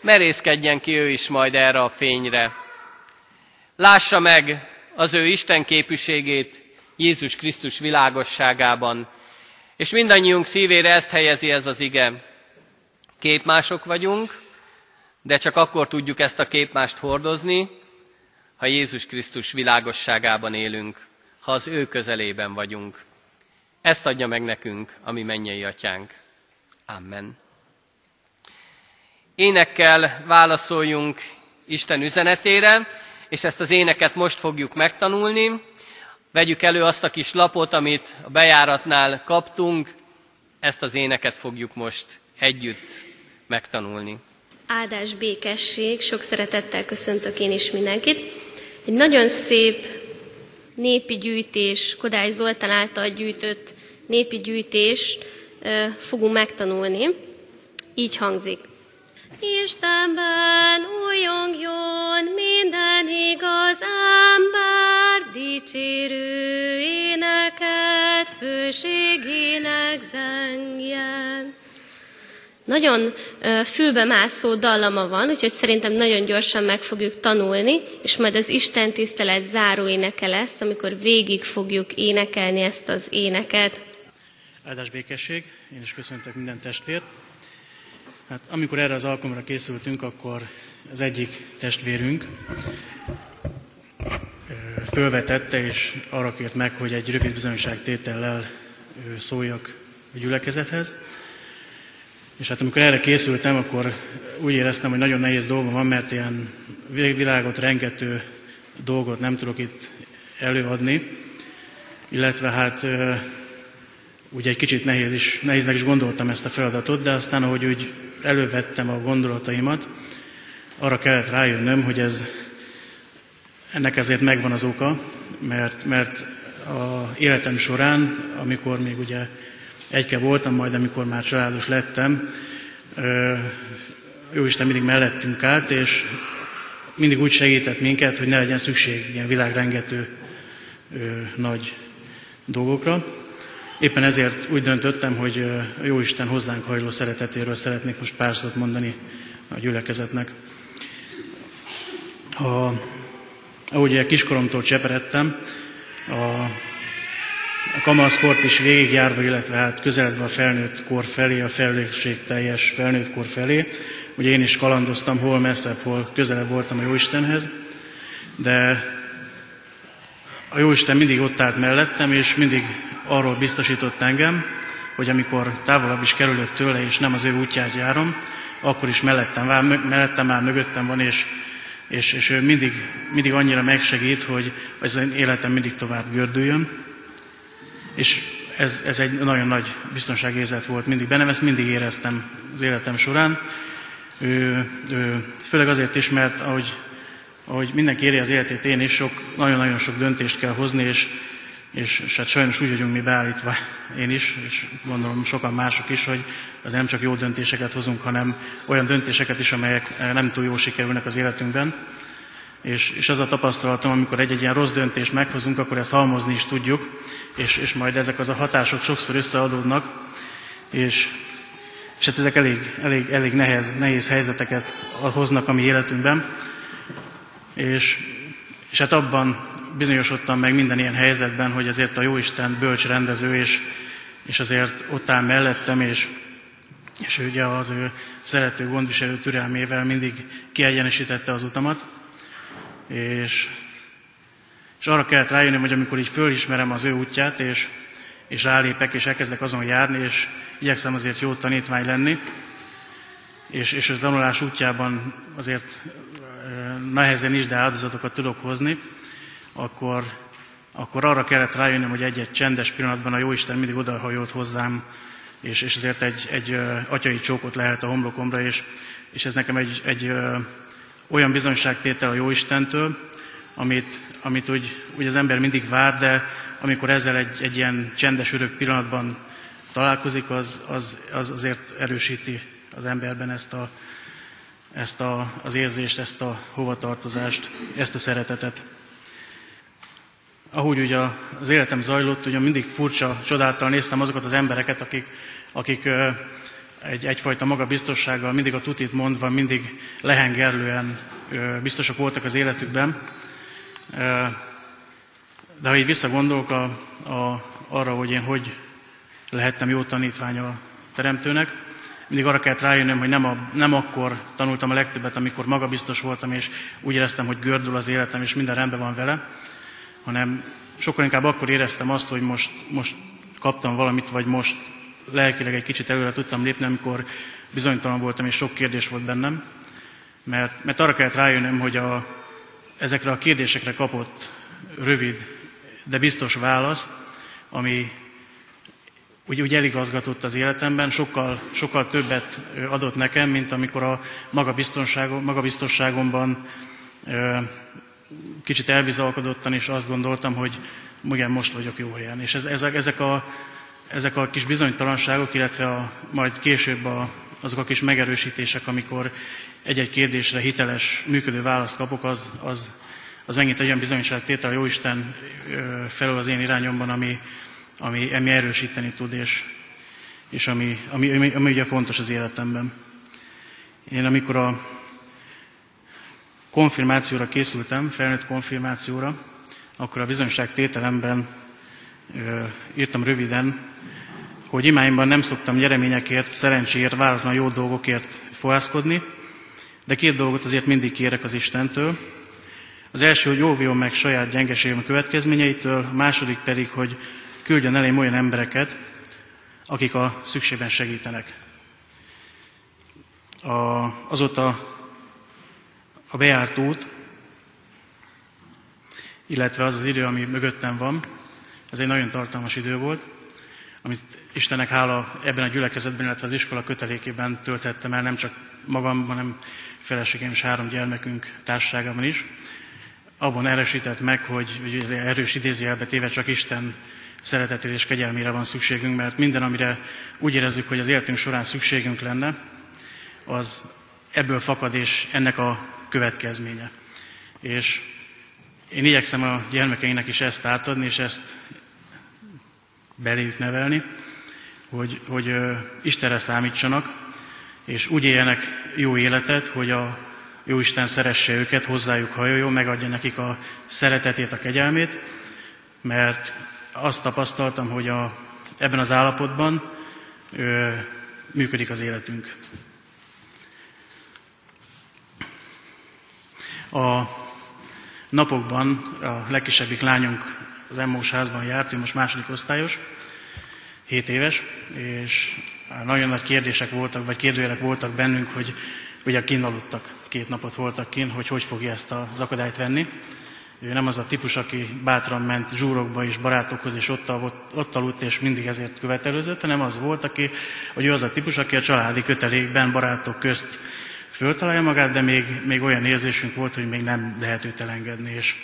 merészkedjen ki ő is majd erre a fényre. Lássa meg az ő Isten képűségét Jézus Krisztus világosságában, és mindannyiunk szívére ezt helyezi ez az ige. Képmások vagyunk, de csak akkor tudjuk ezt a képmást hordozni, ha Jézus Krisztus világosságában élünk, ha az ő közelében vagyunk. Ezt adja meg nekünk, ami mennyei atyánk. Amen. Énekkel válaszoljunk Isten üzenetére, és ezt az éneket most fogjuk megtanulni. Vegyük elő azt a kis lapot, amit a bejáratnál kaptunk, ezt az éneket fogjuk most együtt megtanulni. Áldás, békesség, sok szeretettel köszöntök én is mindenkit. Egy nagyon szép népi gyűjtés, Kodály Zoltán által gyűjtött népi gyűjtést fogunk megtanulni. Így hangzik. Istenben újongjon minden igaz ember, dicsérő éneket, főségének zengjen. Nagyon fülbemászó dallama van, úgyhogy szerintem nagyon gyorsan meg fogjuk tanulni, és majd az Isten tisztelet záró éneke lesz, amikor végig fogjuk énekelni ezt az éneket. Áldás békesség, én is köszöntök minden testvért. Hát amikor erre az alkalomra készültünk, akkor az egyik testvérünk fölvetette és arra kért meg, hogy egy rövid bizonyságtétellel szóljak a gyülekezethez. És hát amikor erre készültem, akkor úgy éreztem, hogy nagyon nehéz dolgom van, mert ilyen világot rengető dolgot nem tudok itt előadni, illetve hát úgy egy kicsit nehéz is, nehéznek is gondoltam ezt a feladatot, de aztán ahogy úgy elővettem a gondolataimat, arra kellett rájönnöm, hogy ez, ennek ezért megvan az oka, mert, mert a életem során, amikor még ugye egyke voltam, majd amikor már családos lettem, jó Isten mindig mellettünk állt, és mindig úgy segített minket, hogy ne legyen szükség ilyen világrengető nagy dolgokra. Éppen ezért úgy döntöttem, hogy a Jóisten hozzánk hajló szeretetéről szeretnék most pár szót mondani a gyülekezetnek. A, ahogy kiskoromtól cseperedtem, a, a kamaszkort is végigjárva, illetve hát közeledve a felnőtt kor felé, a felelősség teljes felnőtt kor felé. Ugye én is kalandoztam, hol messzebb, hol közelebb voltam a Jóistenhez, de a Jóisten mindig ott állt mellettem, és mindig arról biztosított engem, hogy amikor távolabb is kerülök tőle, és nem az ő útját járom, akkor is mellettem, vár, mellettem áll, mögöttem van, és, és, és ő mindig, mindig annyira megsegít, hogy az én életem mindig tovább gördüljön. És ez, ez egy nagyon nagy biztonságérzet volt mindig bennem, ezt mindig éreztem az életem során. Ő, ő, főleg azért is, mert ahogy, ahogy mindenki éri az életét, én is sok, nagyon-nagyon sok döntést kell hozni, és és, és hát sajnos úgy vagyunk mi beállítva, én is, és gondolom sokan mások is, hogy az nem csak jó döntéseket hozunk, hanem olyan döntéseket is, amelyek eh, nem túl jó sikerülnek az életünkben. És, és az a tapasztalatom, amikor egy-egy ilyen rossz döntést meghozunk, akkor ezt halmozni is tudjuk, és, és majd ezek az a hatások sokszor összeadódnak, és, és hát ezek elég, elég, elég nehéz, nehéz helyzeteket hoznak a mi életünkben. És, és hát abban bizonyosodtam meg minden ilyen helyzetben, hogy azért a Jóisten bölcs rendező, és, és azért ott áll mellettem, és, és ugye az ő szerető, gondviselő türelmével mindig kiegyenesítette az utamat, és, és arra kellett rájönni, hogy amikor így fölismerem az ő útját, és, és rálépek, és elkezdek azon járni, és igyekszem azért jó tanítvány lenni, és, és az tanulás útjában azért nehezen is, de áldozatokat tudok hozni, akkor, akkor arra kellett rájönnöm, hogy egy-egy csendes pillanatban a Jóisten mindig odahajolt hozzám, és, és ezért egy, egy atyai csókot lehet a homlokomra, és, és ez nekem egy, egy olyan bizonyságtétel a Jóistentől, amit, amit úgy, úgy az ember mindig vár, de amikor ezzel egy, egy ilyen csendes, örök pillanatban találkozik, az, az, az azért erősíti az emberben ezt, a, ezt a, az érzést, ezt a hovatartozást, ezt a szeretetet. Ahogy ugye az életem zajlott, ugye mindig furcsa, csodáltal néztem azokat az embereket, akik, akik egy, egyfajta magabiztossággal, mindig a tutit mondva, mindig lehengerlően biztosak voltak az életükben. De ha így visszagondolok a, a, arra, hogy én hogy lehettem jó tanítvány a Teremtőnek, mindig arra kellett rájönnöm, hogy nem, a, nem akkor tanultam a legtöbbet, amikor magabiztos voltam, és úgy éreztem, hogy gördül az életem, és minden rendben van vele, hanem sokkal inkább akkor éreztem azt, hogy most, most kaptam valamit, vagy most lelkileg egy kicsit előre tudtam lépni, amikor bizonytalan voltam, és sok kérdés volt bennem. Mert, mert arra kellett rájönnöm, hogy a, ezekre a kérdésekre kapott rövid, de biztos válasz, ami úgy, úgy eligazgatott az életemben, sokkal, sokkal többet adott nekem, mint amikor a magabiztonságom, magabiztosságomban kicsit elbizalkodottan, és azt gondoltam, hogy igen, most vagyok jó helyen. És ez, ezek, ezek, a, ezek a kis bizonytalanságok, illetve a, majd később a, azok a kis megerősítések, amikor egy-egy kérdésre hiteles, működő választ kapok, az, az, az megint egy olyan bizonyságtétel Jóisten felől az én irányomban, ami, ami, ami erősíteni tud, és, és ami, ami, ami, ami ugye fontos az életemben. Én amikor a konfirmációra készültem, felnőtt konfirmációra, akkor a bizonyság tételemben írtam röviden, hogy imáimban nem szoktam nyereményekért, szerencséért, váratlan jó dolgokért fohászkodni, de két dolgot azért mindig kérek az Istentől. Az első, hogy óvjon meg saját gyengeségem következményeitől, a második pedig, hogy küldjön elém olyan embereket, akik a szükségben segítenek. A, azóta a bejárt út, illetve az az idő, ami mögöttem van, ez egy nagyon tartalmas idő volt, amit Istennek hála ebben a gyülekezetben, illetve az iskola kötelékében tölthettem el, nem csak magam, hanem feleségem és három gyermekünk társaságában is. Abban erősített meg, hogy, hogy erős idézőjelbe téve csak Isten szeretetére és kegyelmére van szükségünk, mert minden, amire úgy érezzük, hogy az életünk során szükségünk lenne, az ebből fakad, és ennek a következménye. És én igyekszem a gyermekeinek is ezt átadni, és ezt beléjük nevelni, hogy, hogy Istenre számítsanak, és úgy éljenek jó életet, hogy a Jóisten szeresse őket, hozzájuk hajoljon, megadja nekik a szeretetét, a kegyelmét, mert azt tapasztaltam, hogy a, ebben az állapotban ö, működik az életünk. A napokban a legkisebbik lányunk az Emmós házban járt, ő most második osztályos, 7 éves, és nagyon nagy kérdések voltak, vagy kérdőjelek voltak bennünk, hogy ugye kinn aludtak, két napot voltak kinn, hogy hogy fogja ezt az akadályt venni. Ő nem az a típus, aki bátran ment zsúrokba és barátokhoz, és ott, ott, ott aludt, és mindig ezért követelőzött, hanem az volt, aki, hogy ő az a típus, aki a családi kötelékben, barátok közt föltalálja magát, de még, még olyan érzésünk volt, hogy még nem lehet őt elengedni. És,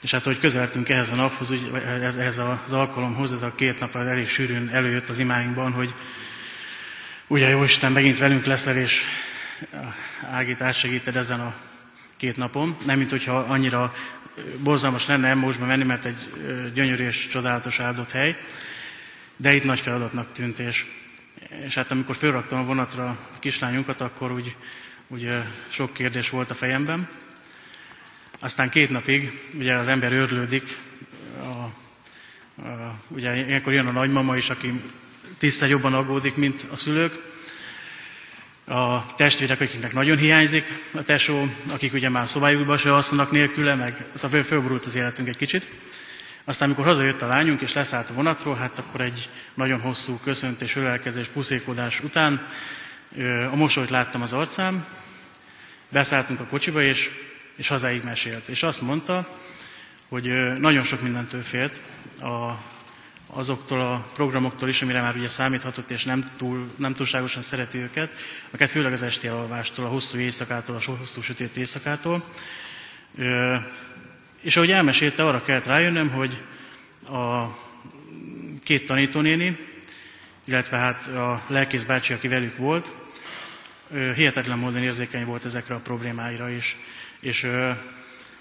és hát, hogy közeltünk ehhez a naphoz, úgy, ez, ez az alkalomhoz, ez a két nap elég sűrűn előjött az imáinkban, hogy ugye jó Isten megint velünk leszel, és Ágit átsegíted ezen a két napon. Nem, mint hogyha annyira borzalmas lenne Emmósba menni, mert egy gyönyörű és csodálatos áldott hely, de itt nagy feladatnak tűnt, és, és hát amikor fölraktam a vonatra a kislányunkat, akkor úgy, úgy sok kérdés volt a fejemben. Aztán két napig ugye az ember őrlődik, a, a, ugye ilyenkor jön a nagymama is, aki tisztel jobban aggódik, mint a szülők, a testvérek, akiknek nagyon hiányzik a tesó, akik ugye már szobájukba se alszanak nélküle, meg szóval fölborult az életünk egy kicsit. Aztán, amikor hazajött a lányunk, és leszállt a vonatról, hát akkor egy nagyon hosszú köszöntés, ölelkezés, puszékodás után a mosolyt láttam az arcám, beszálltunk a kocsiba, és, és hazáig mesélt. És azt mondta, hogy nagyon sok mindentől félt a azoktól a programoktól is, amire már ugye számíthatott, és nem, túl, nem túlságosan szereti őket, akár főleg az esti alvástól, a hosszú éjszakától, a hosszú sötét éjszakától. és ahogy elmesélte, arra kellett rájönnöm, hogy a két tanítónéni, illetve hát a lelkész bácsi, aki velük volt, hihetetlen módon érzékeny volt ezekre a problémáira is. És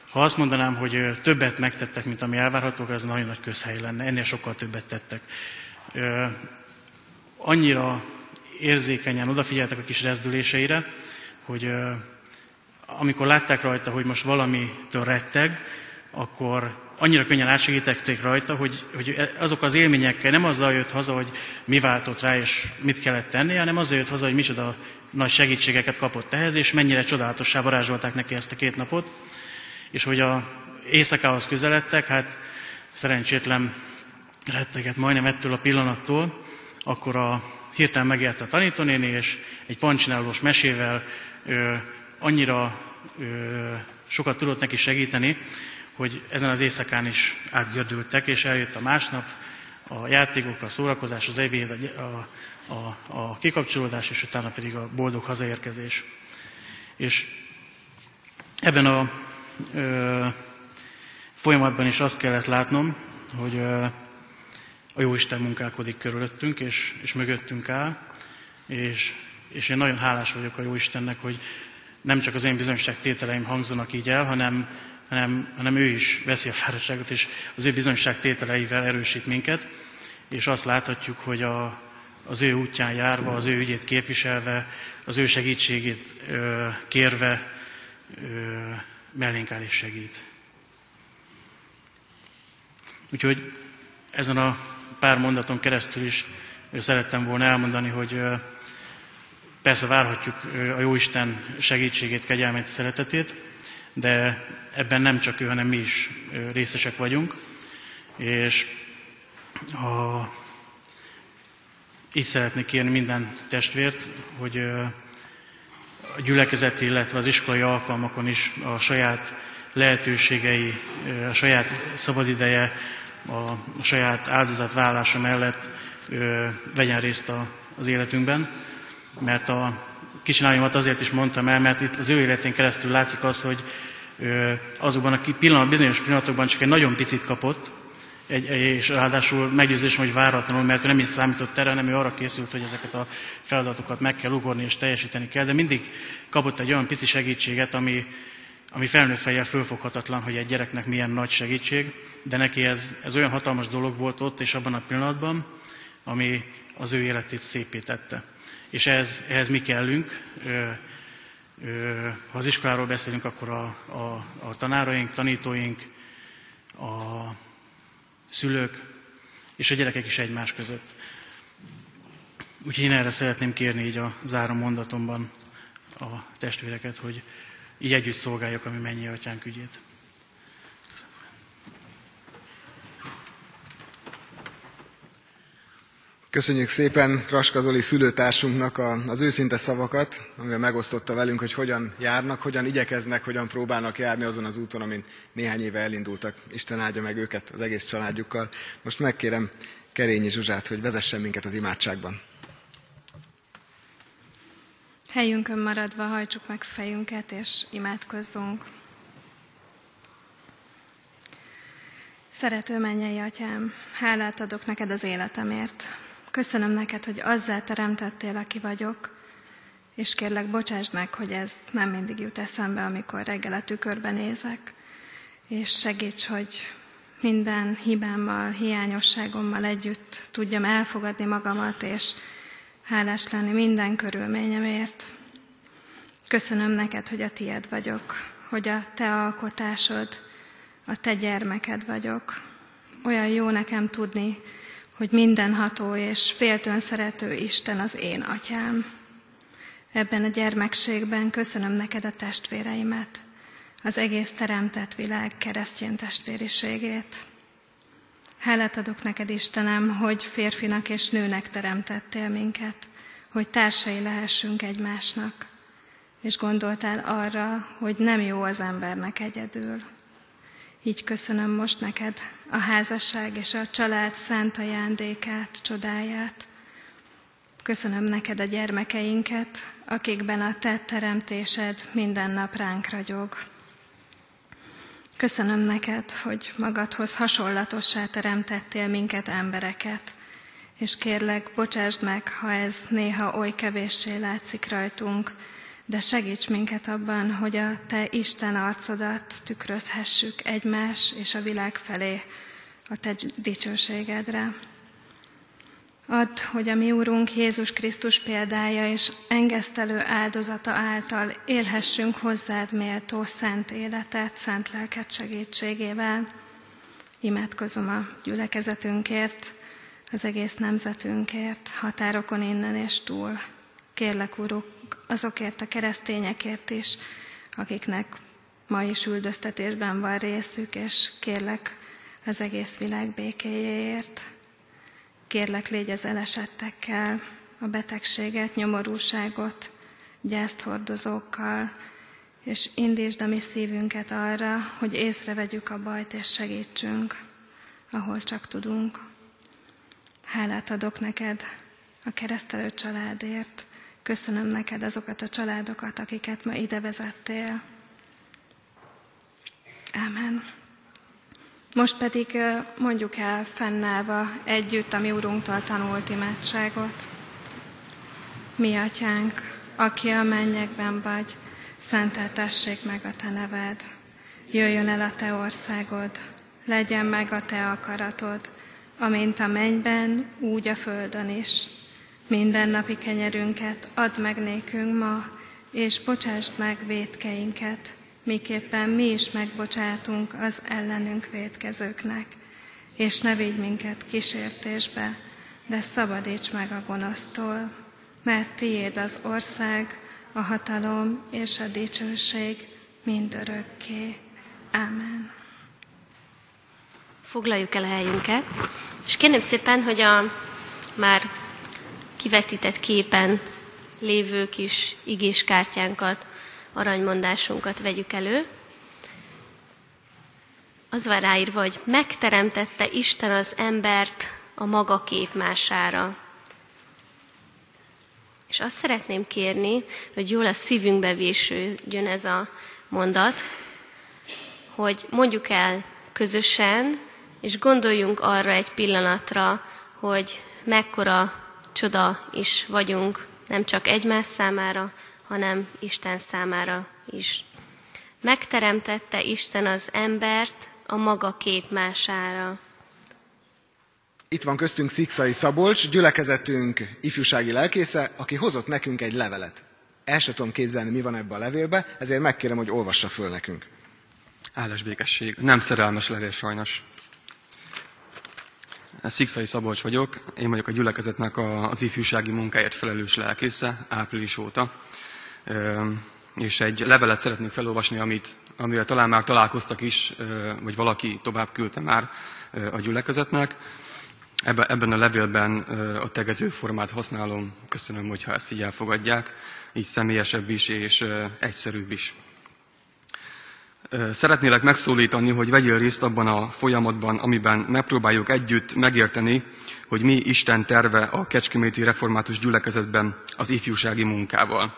ha azt mondanám, hogy többet megtettek, mint ami elvárható, az nagyon nagy közhely lenne. Ennél sokkal többet tettek. Annyira érzékenyen odafigyeltek a kis rezdüléseire, hogy amikor látták rajta, hogy most valamitől retteg, akkor annyira könnyen átsegítették rajta, hogy, hogy azok az élményekkel nem azzal jött haza, hogy mi váltott rá, és mit kellett tenni, hanem azzal jött haza, hogy micsoda nagy segítségeket kapott ehhez, és mennyire csodálatossá varázsolták neki ezt a két napot. És hogy a éjszakához közeledtek, hát szerencsétlen retteget majdnem ettől a pillanattól, akkor a hirtelen megélte a tanítónéni, és egy pancsinálós mesével ö, annyira ö, sokat tudott neki segíteni, hogy ezen az éjszakán is átgördültek, és eljött a másnap, a játékok, a szórakozás, az ebéd, a, a, a kikapcsolódás, és utána pedig a boldog hazaérkezés. És ebben a ö, folyamatban is azt kellett látnom, hogy ö, a Jóisten munkálkodik körülöttünk, és, és mögöttünk áll, és, és én nagyon hálás vagyok a Jóistennek, hogy nem csak az én bizonyságtételeim hangzanak így el, hanem, hanem, hanem ő is veszi a fáradtságot, és az ő bizonyságtételeivel erősít minket, és azt láthatjuk, hogy a, az ő útján járva, az ő ügyét képviselve, az ő segítségét ö, kérve ö, mellénk áll és segít. Úgyhogy ezen a pár mondaton keresztül is szerettem volna elmondani, hogy persze várhatjuk a Jóisten segítségét, kegyelmét, szeretetét, de ebben nem csak ő, hanem mi is részesek vagyunk. És a, így szeretnék kérni minden testvért, hogy a gyülekezeti, illetve az iskolai alkalmakon is a saját lehetőségei, a saját szabadideje, a, saját áldozatvállalása mellett ö, vegyen részt a, az életünkben, mert a kicsináljomat azért is mondtam el, mert itt az ő életén keresztül látszik az, hogy azokban a pillanat, bizonyos pillanatokban csak egy nagyon picit kapott, és ráadásul meggyőzésem, hogy váratlanul, mert ő nem is számított erre, hanem ő arra készült, hogy ezeket a feladatokat meg kell ugorni és teljesíteni kell, de mindig kapott egy olyan pici segítséget, ami, ami felnőtt fejjel fölfoghatatlan, hogy egy gyereknek milyen nagy segítség, de neki ez, ez olyan hatalmas dolog volt ott és abban a pillanatban, ami az ő életét szépé tette. És ehhez, ehhez mi kellünk. Ha az iskoláról beszélünk, akkor a, a, a tanáraink, tanítóink, a szülők és a gyerekek is egymás között. Úgyhogy én erre szeretném kérni így a záró mondatomban a testvéreket, hogy így együtt szolgáljuk a mi mennyi atyánk ügyét. Köszönjük szépen Kraska Zoli szülőtársunknak az őszinte szavakat, amivel megosztotta velünk, hogy hogyan járnak, hogyan igyekeznek, hogyan próbálnak járni azon az úton, amin néhány éve elindultak. Isten áldja meg őket az egész családjukkal. Most megkérem Kerényi Zsuzsát, hogy vezessen minket az imádságban. Helyünkön maradva hajtsuk meg fejünket, és imádkozzunk. Szerető mennyei atyám, hálát adok neked az életemért. Köszönöm neked, hogy azzal teremtettél, aki vagyok, és kérlek, bocsásd meg, hogy ez nem mindig jut eszembe, amikor reggel a tükörben nézek, és segíts, hogy minden hibámmal, hiányosságommal együtt tudjam elfogadni magamat, és hálás lenni minden körülményemért. Köszönöm neked, hogy a tied vagyok, hogy a te alkotásod, a te gyermeked vagyok. Olyan jó nekem tudni, hogy mindenható és féltőn szerető Isten az én atyám. Ebben a gyermekségben köszönöm neked a testvéreimet, az egész teremtett világ keresztény testvériségét. Hálát adok neked, Istenem, hogy férfinak és nőnek teremtettél minket, hogy társai lehessünk egymásnak, és gondoltál arra, hogy nem jó az embernek egyedül. Így köszönöm most neked a házasság és a család szent ajándékát, csodáját. Köszönöm neked a gyermekeinket, akikben a te teremtésed minden nap ránk ragyog. Köszönöm neked, hogy magadhoz hasonlatossá teremtettél minket embereket, és kérlek, bocsásd meg, ha ez néha oly kevéssé látszik rajtunk, de segíts minket abban, hogy a Te Isten arcodat tükrözhessük egymás és a világ felé a Te dicsőségedre. Add, hogy a mi Úrunk Jézus Krisztus példája és engesztelő áldozata által élhessünk hozzád méltó szent életet, szent lelket segítségével. Imádkozom a gyülekezetünkért, az egész nemzetünkért, határokon innen és túl. Kérlek, Uruk, azokért a keresztényekért is, akiknek ma is üldöztetésben van részük, és kérlek az egész világ békéjéért. Kérlek, légy az elesettekkel, a betegséget, nyomorúságot, gyászt hordozókkal, és indítsd a mi szívünket arra, hogy észrevegyük a bajt és segítsünk, ahol csak tudunk. Hálát adok neked a keresztelő családért, köszönöm neked azokat a családokat, akiket ma ide vezettél. Amen. Most pedig mondjuk el fennállva együtt a mi Urunktól tanult imádságot. Mi, Atyánk, aki a mennyekben vagy, szenteltessék meg a Te neved. Jöjjön el a Te országod, legyen meg a Te akaratod, amint a mennyben, úgy a földön is. Minden napi kenyerünket add meg nékünk ma, és bocsásd meg védkeinket, miképpen mi is megbocsátunk az ellenünk védkezőknek. És ne vigy minket kísértésbe, de szabadíts meg a gonosztól, mert tiéd az ország, a hatalom és a dicsőség mindörökké. Amen. Foglaljuk el a helyünket, és kérném szépen, hogy a már kivetített képen lévő kis igéskártyánkat aranymondásunkat vegyük elő. Az van ráírva, hogy megteremtette Isten az embert a maga képmására. És azt szeretném kérni, hogy jól a szívünkbe vésődjön ez a mondat, hogy mondjuk el közösen, és gondoljunk arra egy pillanatra, hogy mekkora csoda is vagyunk, nem csak egymás számára, hanem Isten számára is. Megteremtette Isten az embert a maga képmására. Itt van köztünk Szikszai Szabolcs, gyülekezetünk ifjúsági lelkésze, aki hozott nekünk egy levelet. El sem tudom képzelni, mi van ebbe a levélbe, ezért megkérem, hogy olvassa föl nekünk. Áldás békesség. Nem szerelmes levél sajnos. Szikszai Szabolcs vagyok, én vagyok a gyülekezetnek az ifjúsági munkáért felelős lelkésze április óta és egy levelet szeretnék felolvasni, amit, amivel talán már találkoztak is, vagy valaki tovább küldte már a gyülekezetnek. Ebben a levélben a tegező formát használom. Köszönöm, hogyha ezt így elfogadják. Így személyesebb is, és egyszerűbb is. Szeretnélek megszólítani, hogy vegyél részt abban a folyamatban, amiben megpróbáljuk együtt megérteni, hogy mi Isten terve a Kecskeméti Református gyülekezetben az ifjúsági munkával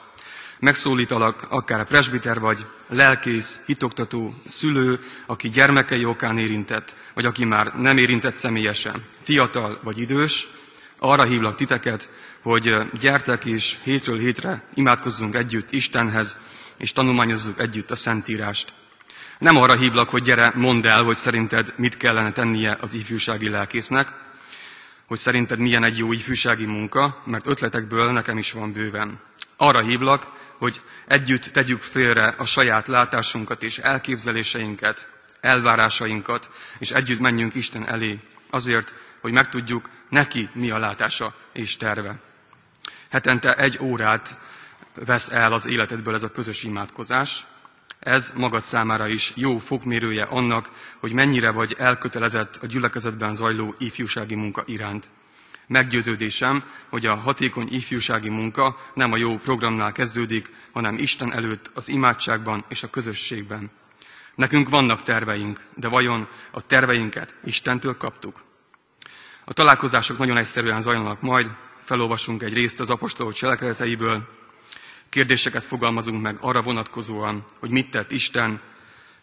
megszólítalak, akár presbiter vagy, lelkész, hitoktató, szülő, aki gyermekei okán érintett, vagy aki már nem érintett személyesen, fiatal vagy idős, arra hívlak titeket, hogy gyertek és hétről hétre imádkozzunk együtt Istenhez, és tanulmányozzuk együtt a Szentírást. Nem arra hívlak, hogy gyere, mondd el, hogy szerinted mit kellene tennie az ifjúsági lelkésznek, hogy szerinted milyen egy jó ifjúsági munka, mert ötletekből nekem is van bőven. Arra hívlak, hogy együtt tegyük félre a saját látásunkat és elképzeléseinket, elvárásainkat, és együtt menjünk Isten elé, azért, hogy megtudjuk neki mi a látása és terve. Hetente egy órát vesz el az életedből ez a közös imádkozás. Ez magad számára is jó fokmérője annak, hogy mennyire vagy elkötelezett a gyülekezetben zajló ifjúsági munka iránt. Meggyőződésem, hogy a hatékony ifjúsági munka nem a jó programnál kezdődik, hanem Isten előtt az imádságban és a közösségben. Nekünk vannak terveink, de vajon a terveinket Istentől kaptuk? A találkozások nagyon egyszerűen zajlanak majd, felolvasunk egy részt az apostolok cselekedeteiből, kérdéseket fogalmazunk meg arra vonatkozóan, hogy mit tett Isten,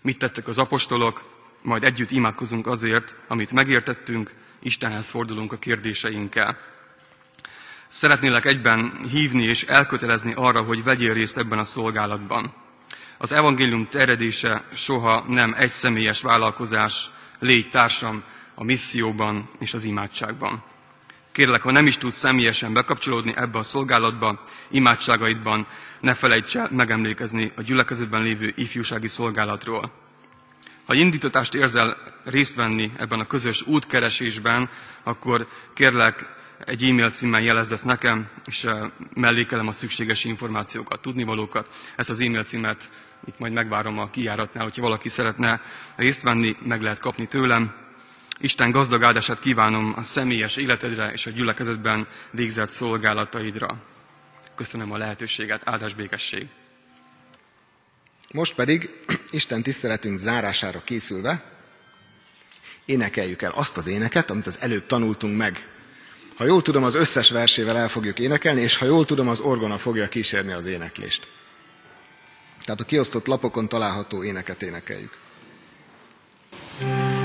mit tettek az apostolok, majd együtt imádkozunk azért, amit megértettünk, Istenhez fordulunk a kérdéseinkkel. Szeretnélek egyben hívni és elkötelezni arra, hogy vegyél részt ebben a szolgálatban. Az evangélium terjedése soha nem egyszemélyes vállalkozás, légy társam a misszióban és az imádságban. Kérlek, ha nem is tudsz személyesen bekapcsolódni ebbe a szolgálatba, imádságaidban, ne felejts el megemlékezni a gyülekezetben lévő ifjúsági szolgálatról. Ha indítatást érzel részt venni ebben a közös útkeresésben, akkor kérlek, egy e-mail címmel jelezd ezt nekem, és eh, mellékelem a szükséges információkat, tudnivalókat. Ezt az e-mail címet itt majd megvárom a kijáratnál, hogyha valaki szeretne részt venni, meg lehet kapni tőlem. Isten gazdag áldását kívánom a személyes életedre és a gyülekezetben végzett szolgálataidra. Köszönöm a lehetőséget, áldás békesség! Most pedig Isten tiszteletünk zárására készülve énekeljük el azt az éneket, amit az előbb tanultunk meg. Ha jól tudom, az összes versével el fogjuk énekelni, és ha jól tudom, az orgona fogja kísérni az éneklést. Tehát a kiosztott lapokon található éneket énekeljük. Alázatos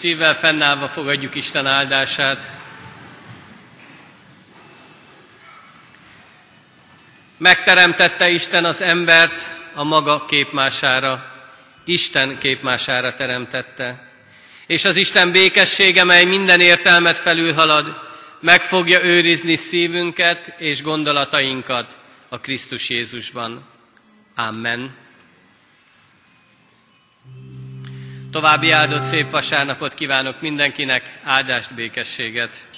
szívvel fennállva fogadjuk Isten áldását. Megteremtette Isten az embert a maga képmására, Isten képmására teremtette. És az Isten békessége, mely minden értelmet felülhalad, meg fogja őrizni szívünket és gondolatainkat a Krisztus Jézusban. Amen. További áldott szép vasárnapot kívánok mindenkinek, áldást, békességet!